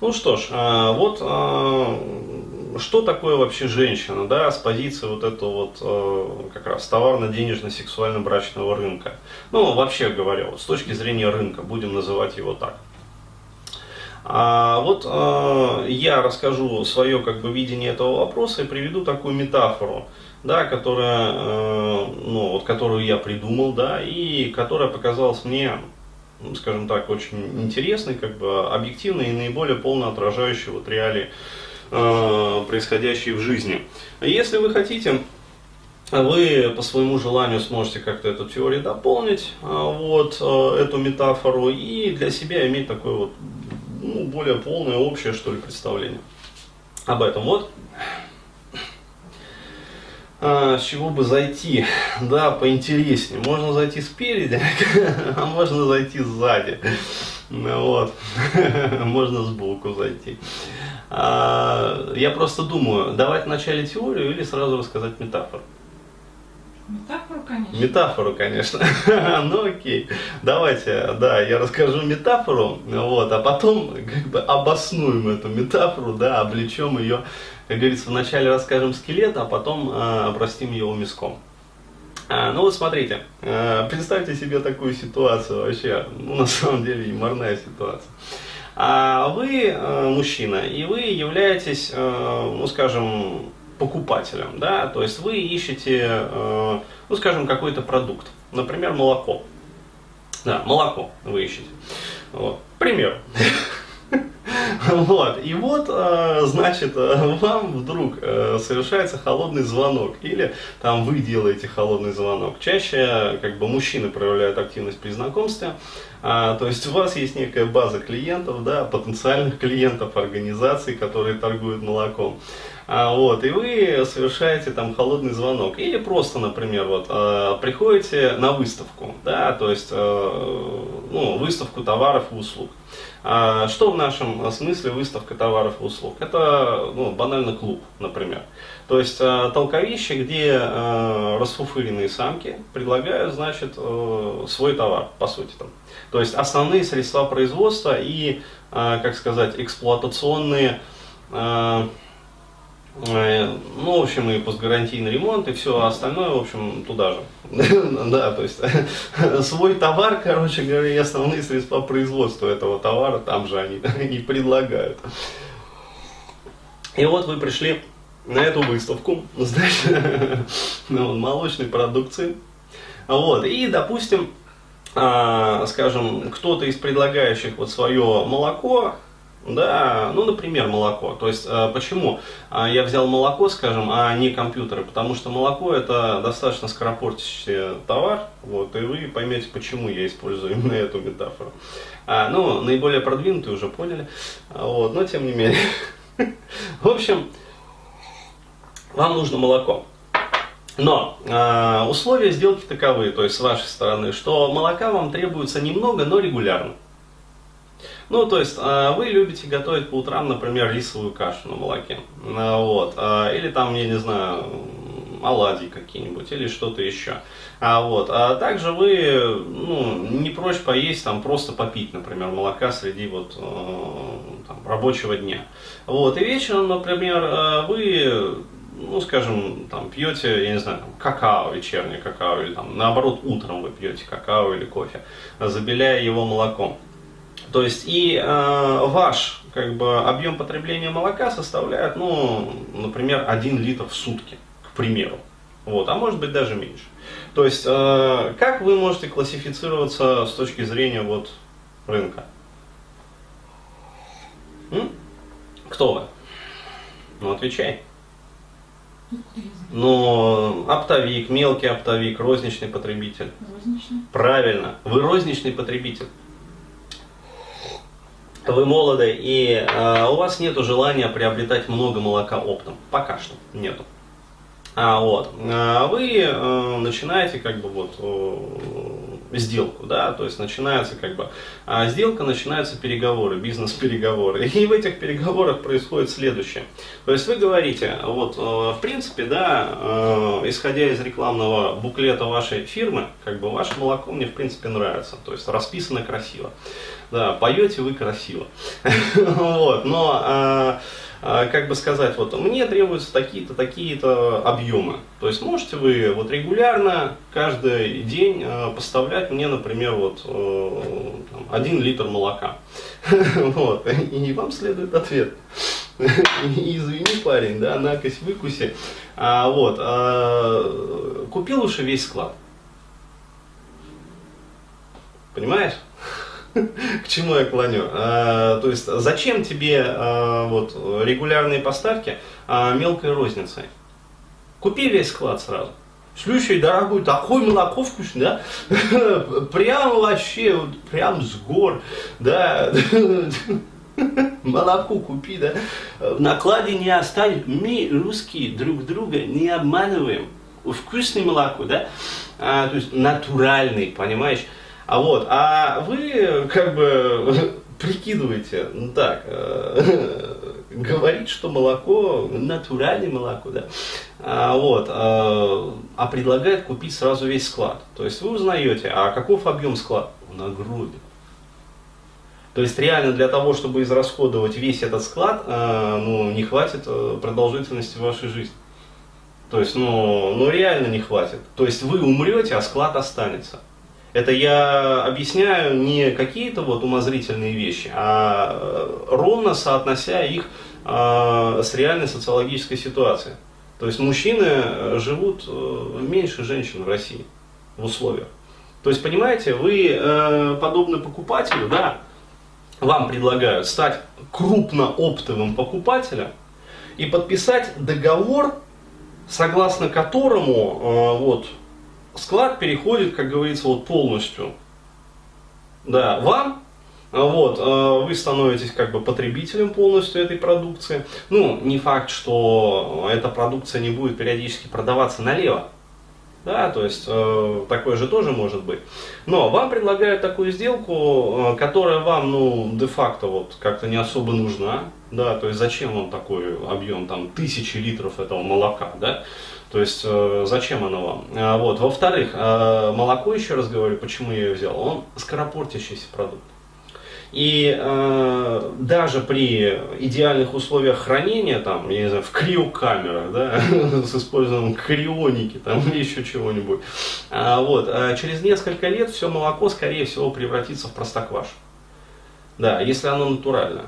Ну что ж, а, вот а, что такое вообще женщина, да, с позиции вот этого вот а, как раз товарно-денежно-сексуально-брачного рынка. Ну, вообще говоря, вот с точки зрения рынка, будем называть его так. А вот а, я расскажу свое как бы видение этого вопроса и приведу такую метафору, да, которая, а, ну, вот, которую я придумал, да, и которая показалась мне скажем так, очень интересный, как бы объективный и наиболее полно отражающий вот реалии, э, происходящие в жизни. Если вы хотите, вы по своему желанию сможете как-то эту теорию дополнить, э, вот э, эту метафору, и для себя иметь такое вот ну, более полное, общее, что ли, представление об этом. Вот с чего бы зайти, да, поинтереснее. Можно зайти спереди, а можно зайти сзади. Ну вот, можно сбоку зайти. А, я просто думаю, давать вначале теорию или сразу рассказать метафору. Метафору, конечно. Метафору, конечно. ну окей. Давайте, да, я расскажу метафору, вот, а потом как бы обоснуем эту метафору, да, облечем ее, как говорится, вначале расскажем скелет, а потом э, обрастим его мяском. А, ну вот смотрите, э, представьте себе такую ситуацию вообще, ну на самом деле юморная ситуация. А вы э, мужчина, и вы являетесь, э, ну скажем, покупателем, да, то есть вы ищете, э, ну, скажем, какой-то продукт, например, молоко. Да, молоко вы ищете. Вот. Пример. Вот. И вот, э, значит, э, вам вдруг совершается холодный звонок, или там вы делаете холодный звонок. Чаще, как бы, мужчины проявляют активность при знакомстве, а, то есть у вас есть некая база клиентов, да, потенциальных клиентов, организаций, которые торгуют молоком. А, вот, и вы совершаете там холодный звонок. Или просто, например, вот, э, приходите на выставку, да, то есть э, ну, выставку товаров и услуг. А, что в нашем смысле выставка товаров и услуг? Это ну, банально клуб, например. То есть э, толковище, где э, расфуфыренные самки предлагают, значит, э, свой товар, по сути. Там. То есть основные средства производства и, э, как сказать, эксплуатационные ну, в общем, и постгарантийный ремонт, и все остальное, в общем, туда же. Да, то есть свой товар, короче говоря, и основные средства производства этого товара, там же они и предлагают. И вот вы пришли на эту выставку, значит, ну, молочной продукции. Вот, и, допустим, а, скажем, кто-то из предлагающих вот свое молоко да, ну, например, молоко. То есть, э, почему я взял молоко, скажем, а не компьютеры? Потому что молоко это достаточно скоропортящий товар, вот, и вы поймете, почему я использую именно эту метафору. А, ну, наиболее продвинутые уже поняли, вот, но тем не менее. В общем, вам нужно молоко. Но э, условия сделки таковы, то есть с вашей стороны, что молока вам требуется немного, но регулярно. Ну, то есть, а, вы любите готовить по утрам, например, рисовую кашу на молоке. А, вот. А, или там, я не знаю, оладьи какие-нибудь или что-то еще. А, вот. а также вы ну, не прочь поесть, там, просто попить, например, молока среди вот, там, рабочего дня. Вот. И вечером, например, вы ну, скажем, там, пьете, я не знаю, там, какао, вечернее какао, или там, наоборот, утром вы пьете какао или кофе, забеляя его молоком. То есть и э, ваш как бы, объем потребления молока составляет, ну, например, 1 литр в сутки, к примеру. Вот, а может быть даже меньше. То есть, э, как вы можете классифицироваться с точки зрения вот, рынка? М? Кто вы? Ну, отвечай. Ну, оптовик, мелкий оптовик, розничный потребитель. Розничный. Правильно, вы розничный потребитель вы молоды и э, у вас нет желания приобретать много молока оптом. Пока что нету. А, вот. А вы э, начинаете как бы вот э, сделку, да, то есть начинается как бы а сделка, начинаются переговоры, бизнес-переговоры. И в этих переговорах происходит следующее. То есть вы говорите, вот э, в принципе, да, э, исходя из рекламного буклета вашей фирмы, как бы ваше молоко мне в принципе нравится, то есть расписано красиво. Да, поете вы красиво. Вот, но а, как бы сказать, вот мне требуются такие-то, такие-то объемы. То есть можете вы вот регулярно каждый день а, поставлять мне, например, вот э, там, один литр молока. Вот, и вам следует ответ. Извини, парень, да, накось выкуси. А, вот, а, купил уже весь склад. Понимаешь? К чему я клоню? А, то есть, зачем тебе а, вот, регулярные поставки а, мелкой розницей? Купи весь склад сразу. Слушай, дорогой, такое молоко вкусное, да? Прям вообще, вот, прям с гор, да? Молоко купи, да? В накладе не оставь. Мы, русские, друг друга не обманываем. Вкусное молоко, да? А, то есть натуральный, понимаешь? А вот, а вы как бы прикидываете, ну так, э, говорит, что молоко, натуральное молоко, да, а, вот, а, а предлагает купить сразу весь склад. То есть вы узнаете, а каков объем склада? Он огромен. То есть реально для того, чтобы израсходовать весь этот склад, э, ну, не хватит продолжительности вашей жизни. То есть, ну, ну реально не хватит. То есть вы умрете, а склад останется. Это я объясняю не какие-то вот умозрительные вещи, а э, ровно соотнося их а, с реальной социологической ситуацией. То есть мужчины э, живут э, меньше женщин в России в условиях. То есть, понимаете, вы подобны покупателю, да, вам предлагают стать крупнооптовым покупателем и подписать договор, согласно которому вот, склад переходит, как говорится, вот полностью да, вам, вот, э, вы становитесь как бы потребителем полностью этой продукции. Ну, не факт, что эта продукция не будет периодически продаваться налево. Да, то есть э, такое же тоже может быть. Но вам предлагают такую сделку, э, которая вам, ну, де-факто вот как-то не особо нужна. Да, то есть зачем вам такой объем, там, тысячи литров этого молока, да? То есть э, зачем оно вам? А, вот. Во-вторых, э, молоко, еще раз говорю, почему я ее взял, он скоропортящийся продукт. И э, даже при идеальных условиях хранения, там, я не знаю, в криокамерах, да, с использованием крионики, там, или еще чего-нибудь, а, вот, а через несколько лет все молоко, скорее всего, превратится в простоквашу. Да, если оно натуральное.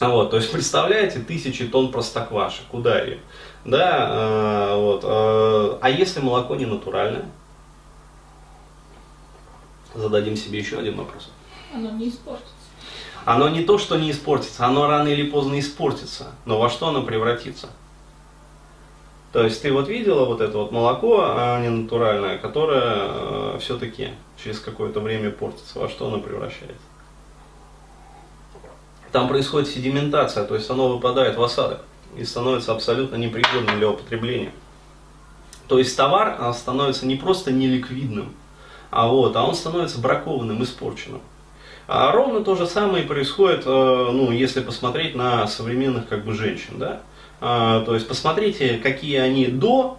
А вот, то есть, представляете, тысячи тонн простокваши, куда ее? Да, э, вот. Э, а если молоко не натуральное? Зададим себе еще один вопрос. Оно не испортится. Оно не то, что не испортится, оно рано или поздно испортится. Но во что оно превратится? То есть ты вот видела вот это вот молоко а не натуральное, которое э, все-таки через какое-то время портится. Во что оно превращается? Там происходит седиментация, то есть оно выпадает в осадок и становится абсолютно непригодным для употребления. То есть товар а, становится не просто неликвидным, а, вот, а он становится бракованным, испорченным. А ровно то же самое происходит, э, ну, если посмотреть на современных как бы женщин, да. А, то есть посмотрите, какие они до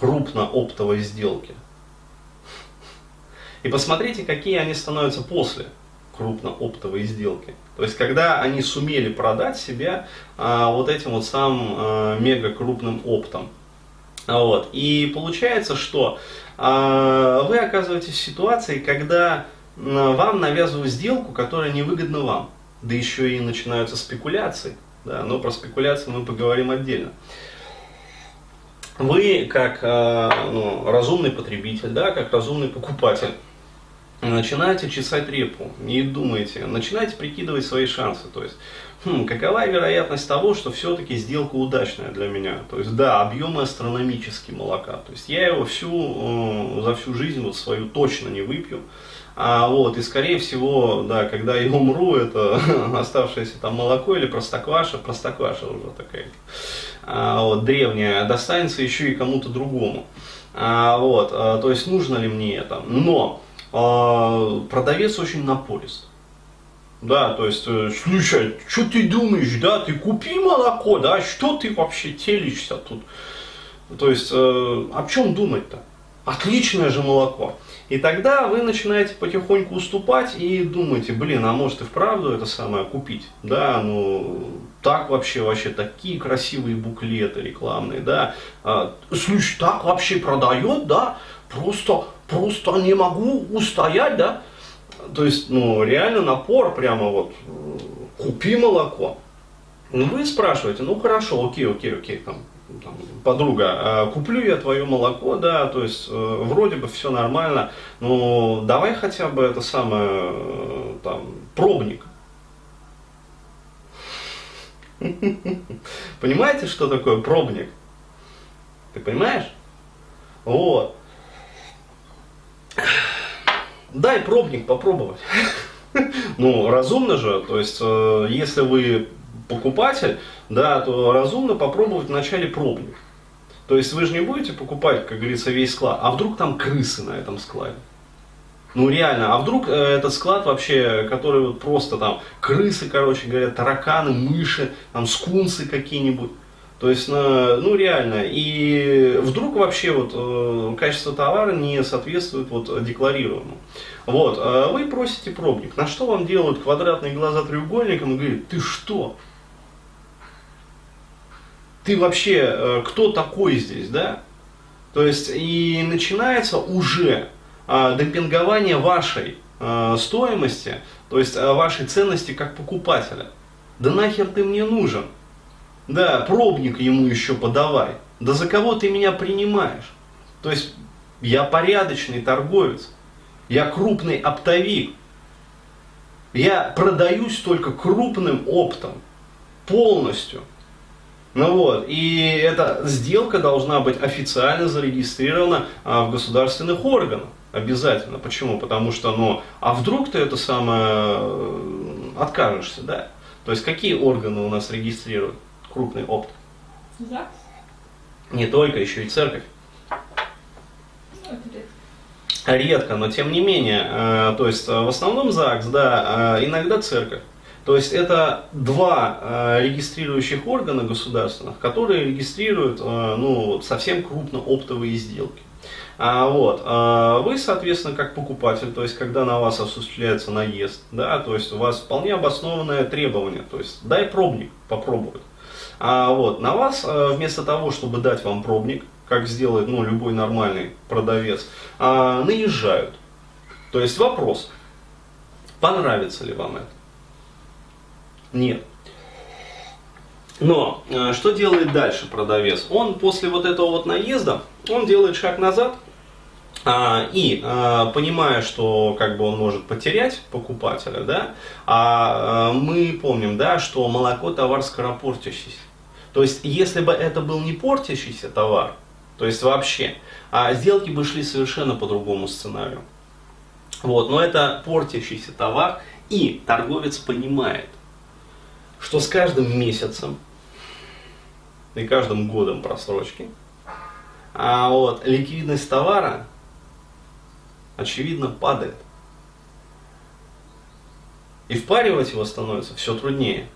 крупно-оптовой сделки. И посмотрите, какие они становятся после крупно-оптовой сделки. То есть, когда они сумели продать себя а, вот этим вот самым а, мега крупным оптом. Вот. И получается, что а, вы оказываетесь в ситуации, когда вам навязывают сделку, которая невыгодна вам. Да еще и начинаются спекуляции. Да, но про спекуляции мы поговорим отдельно. Вы, как э, ну, разумный потребитель, да, как разумный покупатель, начинаете чесать репу и думаете, начинаете прикидывать свои шансы. То есть, хм, какова вероятность того, что все-таки сделка удачная для меня? То есть, да, объемы астрономические молока. То есть, я его всю, э, за всю жизнь вот свою точно не выпью. А, вот, и скорее всего, да, когда я умру, это оставшееся там молоко или простокваша, простокваша уже такая, а, вот, древняя, достанется еще и кому-то другому. А, вот, а, то есть нужно ли мне это? Но а, продавец очень напорист. Да, то есть, э, слушай, что ты думаешь, да, ты купи молоко, да, что ты вообще телишься тут? То есть, э, о чем думать-то? Отличное же молоко. И тогда вы начинаете потихоньку уступать и думаете, блин, а может и вправду это самое купить, да, ну, так вообще, вообще, такие красивые буклеты рекламные, да, а, слушай, так вообще продает, да, просто, просто не могу устоять, да, то есть, ну, реально напор прямо вот, купи молоко. Ну, вы спрашиваете, ну, хорошо, окей, окей, окей, там, там, подруга, а куплю я твое молоко, да, то есть э, вроде бы все нормально, но давай хотя бы это самое, э, там, пробник. Понимаете, что такое пробник? Ты понимаешь? Вот. Дай пробник попробовать. Ну, разумно же, то есть, э, если вы покупатель, да, то разумно попробовать вначале пробник. То есть вы же не будете покупать, как говорится, весь склад, а вдруг там крысы на этом складе. Ну реально, а вдруг э, этот склад вообще, который вот просто там крысы, короче говоря, тараканы, мыши, там скунсы какие-нибудь. То есть, ну реально, и вдруг вообще вот э, качество товара не соответствует вот декларируемому. Вот, э, вы просите пробник, на что вам делают квадратные глаза треугольником и говорят, ты что? ты вообще э, кто такой здесь, да? То есть и начинается уже демпингование вашей стоимости, то есть вашей ценности как покупателя. Да нахер ты мне нужен? Да, пробник ему еще подавай. Да за кого ты меня принимаешь? То есть я порядочный торговец, я крупный оптовик, я продаюсь только крупным оптом, полностью. Ну вот, и эта сделка должна быть официально зарегистрирована а, в государственных органах. Обязательно. Почему? Потому что, ну, а вдруг ты это самое э, откажешься, да? То есть какие органы у нас регистрируют крупный опт? ЗАГС? Не только, еще и церковь. Ну, редко. Редко, но тем не менее, э, то есть э, в основном ЗАГС, да, э, иногда церковь. То есть это два регистрирующих органа государственных, которые регистрируют ну, совсем крупно оптовые сделки. А, вот, а вы, соответственно, как покупатель, то есть когда на вас осуществляется наезд, да, то есть у вас вполне обоснованное требование, то есть дай пробник попробовать. А вот на вас э, вместо того, чтобы дать вам пробник, как сделает ну, любой нормальный продавец, а, наезжают. То есть вопрос, понравится ли вам это? Нет. Но э, что делает дальше продавец? Он после вот этого вот наезда, он делает шаг назад а, и а, понимая, что как бы он может потерять покупателя, да, а, а мы помним, да, что молоко товар скоропортящийся. То есть, если бы это был не портящийся товар, то есть вообще, а сделки бы шли совершенно по другому сценарию. Вот, но это портящийся товар, и торговец понимает, что с каждым месяцем и каждым годом просрочки а вот ликвидность товара очевидно падает. И впаривать его становится все труднее.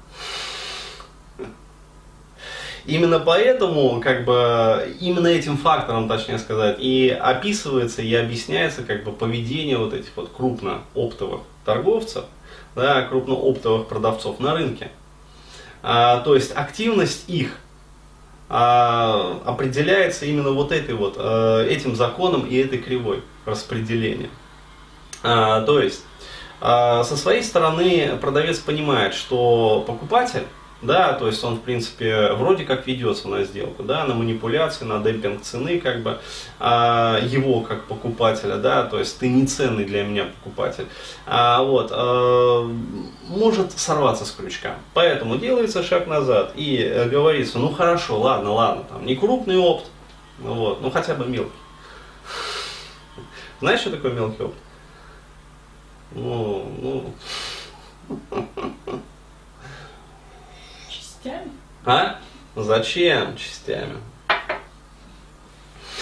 Именно поэтому, как бы, именно этим фактором, точнее сказать, и описывается и объясняется, как бы, поведение вот этих вот крупно-оптовых торговцев, да, крупно-оптовых продавцов на рынке. А, то есть активность их а, определяется именно вот этой вот, а, этим законом и этой кривой распределения. А, то есть а, со своей стороны продавец понимает, что покупатель да, то есть он, в принципе, вроде как ведется на сделку, да, на манипуляции, на демпинг цены, как бы, а, его как покупателя, да, то есть ты не ценный для меня покупатель, а, вот, а, может сорваться с крючка. Поэтому делается шаг назад и говорится, ну хорошо, ладно, ладно, там, не крупный опт, вот, ну хотя бы мелкий. Знаешь, что такое мелкий опт? Ну, ну... Частями? А? Зачем частями?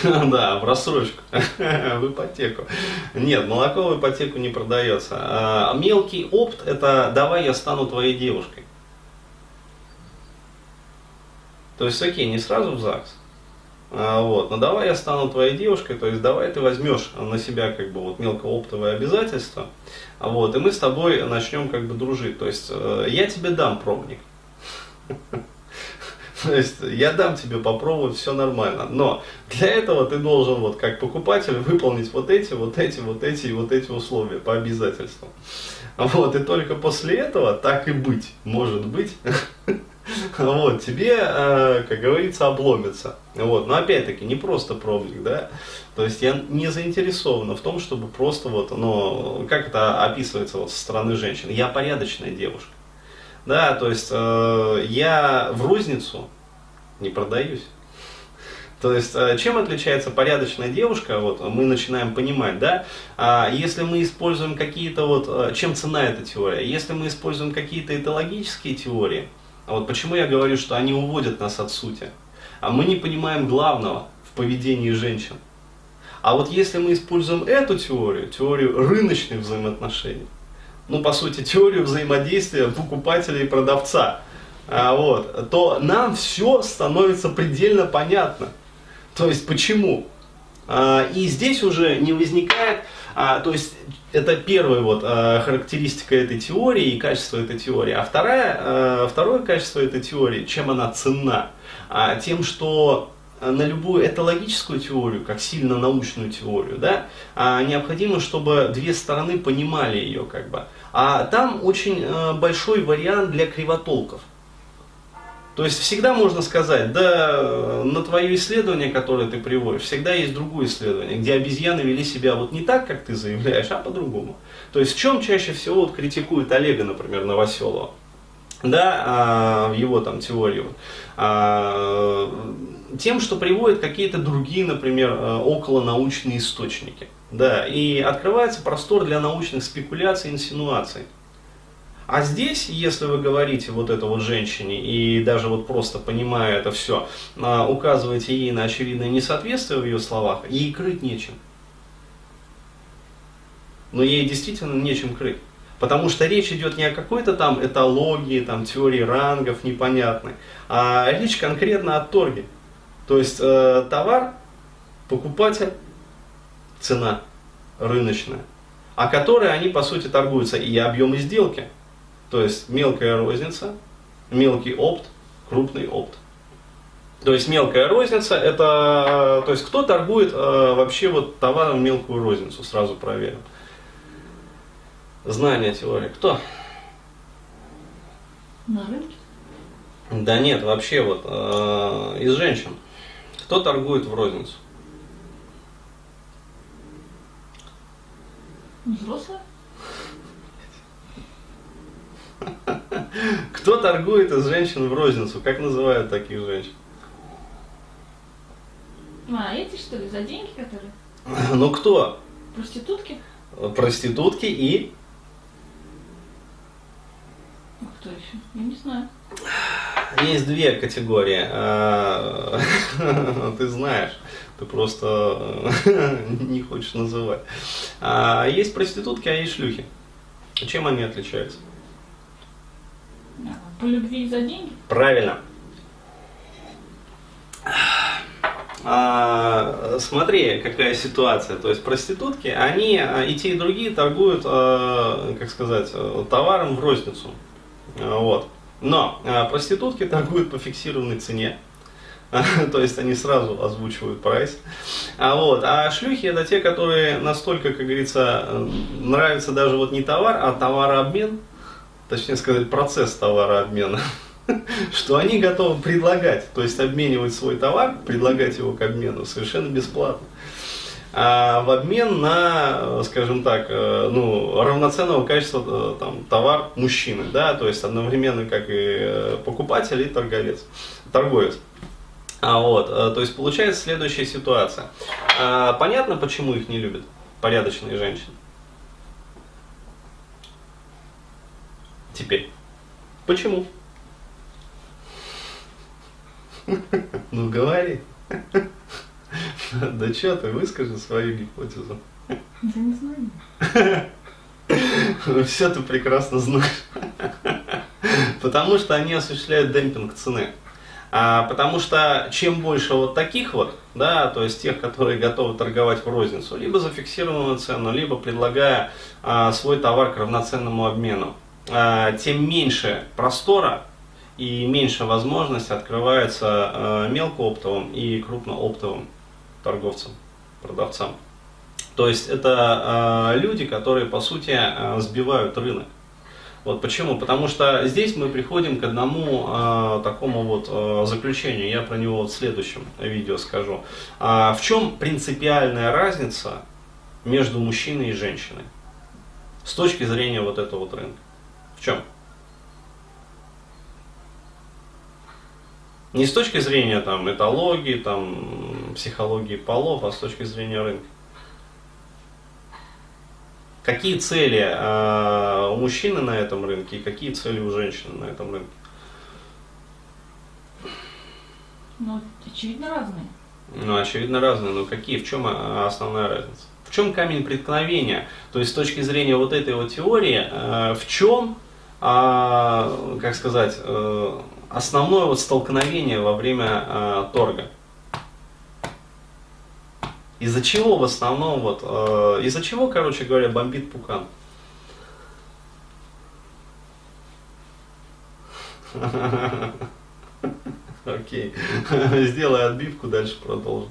Да, в рассрочку, в ипотеку. Нет, молоко в ипотеку не продается. А мелкий опт это давай я стану твоей девушкой. То есть, окей, не сразу в ЗАГС. А, вот. Но давай я стану твоей девушкой, то есть давай ты возьмешь на себя как бы вот мелкооптовые обязательства, а вот, и мы с тобой начнем как бы дружить. То есть э, я тебе дам пробник. То есть я дам тебе попробовать, все нормально. Но для этого ты должен вот как покупатель выполнить вот эти, вот эти, вот эти и вот эти условия по обязательствам. Вот, и только после этого, так и быть, может быть, вот, тебе, э, как говорится, обломится. Вот, но опять-таки, не просто пробник, да, то есть я не заинтересована в том, чтобы просто вот, ну, как это описывается вот со стороны женщин, я порядочная девушка. Да, то есть э, я в розницу не продаюсь. То есть, э, чем отличается порядочная девушка, вот мы начинаем понимать, да, а если мы используем какие-то вот, э, чем цена эта теория, если мы используем какие-то этологические теории, а вот почему я говорю, что они уводят нас от сути, а мы не понимаем главного в поведении женщин. А вот если мы используем эту теорию, теорию рыночных взаимоотношений, ну, по сути, теорию взаимодействия покупателя и продавца, а, вот, то нам все становится предельно понятно. То есть почему? А, и здесь уже не возникает, а, то есть это первая вот характеристика этой теории и качество этой теории. А вторая, второе качество этой теории, чем она ценна? Тем, что на любую этологическую теорию, как сильно научную теорию, да, а, необходимо, чтобы две стороны понимали ее как бы. А там очень а, большой вариант для кривотолков. То есть всегда можно сказать, да, на твое исследование, которое ты приводишь, всегда есть другое исследование, где обезьяны вели себя вот не так, как ты заявляешь, а по-другому. То есть в чем чаще всего вот критикует Олега, например, Новоселова? Да, а, в его там теорию. А, тем, что приводит какие-то другие, например, а, околонаучные источники. Да, и открывается простор для научных спекуляций и инсинуаций. А здесь, если вы говорите вот это вот женщине и даже вот просто понимая это все, указываете ей на очевидное несоответствие в ее словах, ей крыть нечем. Но ей действительно нечем крыть. Потому что речь идет не о какой-то там этологии, там теории рангов непонятной, а речь конкретно о торге. То есть э, товар, покупатель, цена рыночная, о которой они по сути торгуются и объемы сделки. То есть мелкая розница, мелкий опт, крупный опт. То есть мелкая розница это, то есть кто торгует э, вообще вот товаром мелкую розницу, сразу проверим. Знание теории. Кто? На рынке? Да нет, вообще вот э, из женщин. Кто торгует в розницу? Взрослая? Кто торгует из женщин в розницу? Как называют таких женщин? А, эти что ли, за деньги которые? Ну кто? Проститутки? Проститутки и... Я не знаю. Есть две категории. А, Ты знаешь, ты просто не хочешь называть. А, Есть проститутки, а есть шлюхи. Чем они отличаются? По любви и за деньги? Правильно. А, смотри, какая ситуация. То есть проститутки, они и те, и другие торгуют, а, как сказать, товаром в розницу. А, Вот. Но а, проститутки торгуют по фиксированной цене. То есть они сразу озвучивают прайс. А, вот. а шлюхи это те, которые настолько, как говорится, нравится даже вот не товар, а товарообмен. Точнее сказать, процесс товарообмена. Что они готовы предлагать, то есть обменивать свой товар, предлагать его к обмену совершенно бесплатно. А в обмен на, скажем так, э, ну, равноценного качества э, там, товар мужчины, да, то есть одновременно как и э, покупатель и торговец, торговец. А вот, то есть получается следующая ситуация. А, понятно, почему их не любят порядочные женщины? Теперь. Почему? Ну говори. Да что ты, выскажи свою гипотезу. Я не знаю. Все ты прекрасно знаешь. Потому что они осуществляют демпинг цены. А, потому что чем больше вот таких вот, да, то есть тех, которые готовы торговать в розницу, либо за фиксированную цену, либо предлагая а, свой товар к равноценному обмену, а, тем меньше простора и меньше возможность открывается а, мелкооптовым и крупнооптовым торговцам, продавцам. То есть это э, люди, которые по сути э, сбивают рынок. Вот почему? Потому что здесь мы приходим к одному э, такому вот э, заключению. Я про него вот в следующем видео скажу. А в чем принципиальная разница между мужчиной и женщиной с точки зрения вот этого вот рынка? В чем? Не с точки зрения там этологии, там психологии полов, а с точки зрения рынка. Какие цели э, у мужчины на этом рынке и какие цели у женщины на этом рынке? Ну, очевидно, разные. Ну, очевидно, разные, но какие? В чем а, основная разница? В чем камень преткновения? То есть, с точки зрения вот этой вот теории, э, в чем, э, как сказать, э, основное вот столкновение во время э, торга? Из-за чего в основном, вот, э, из-за чего, короче говоря, бомбит пукан? Окей. Сделай отбивку, дальше продолжим.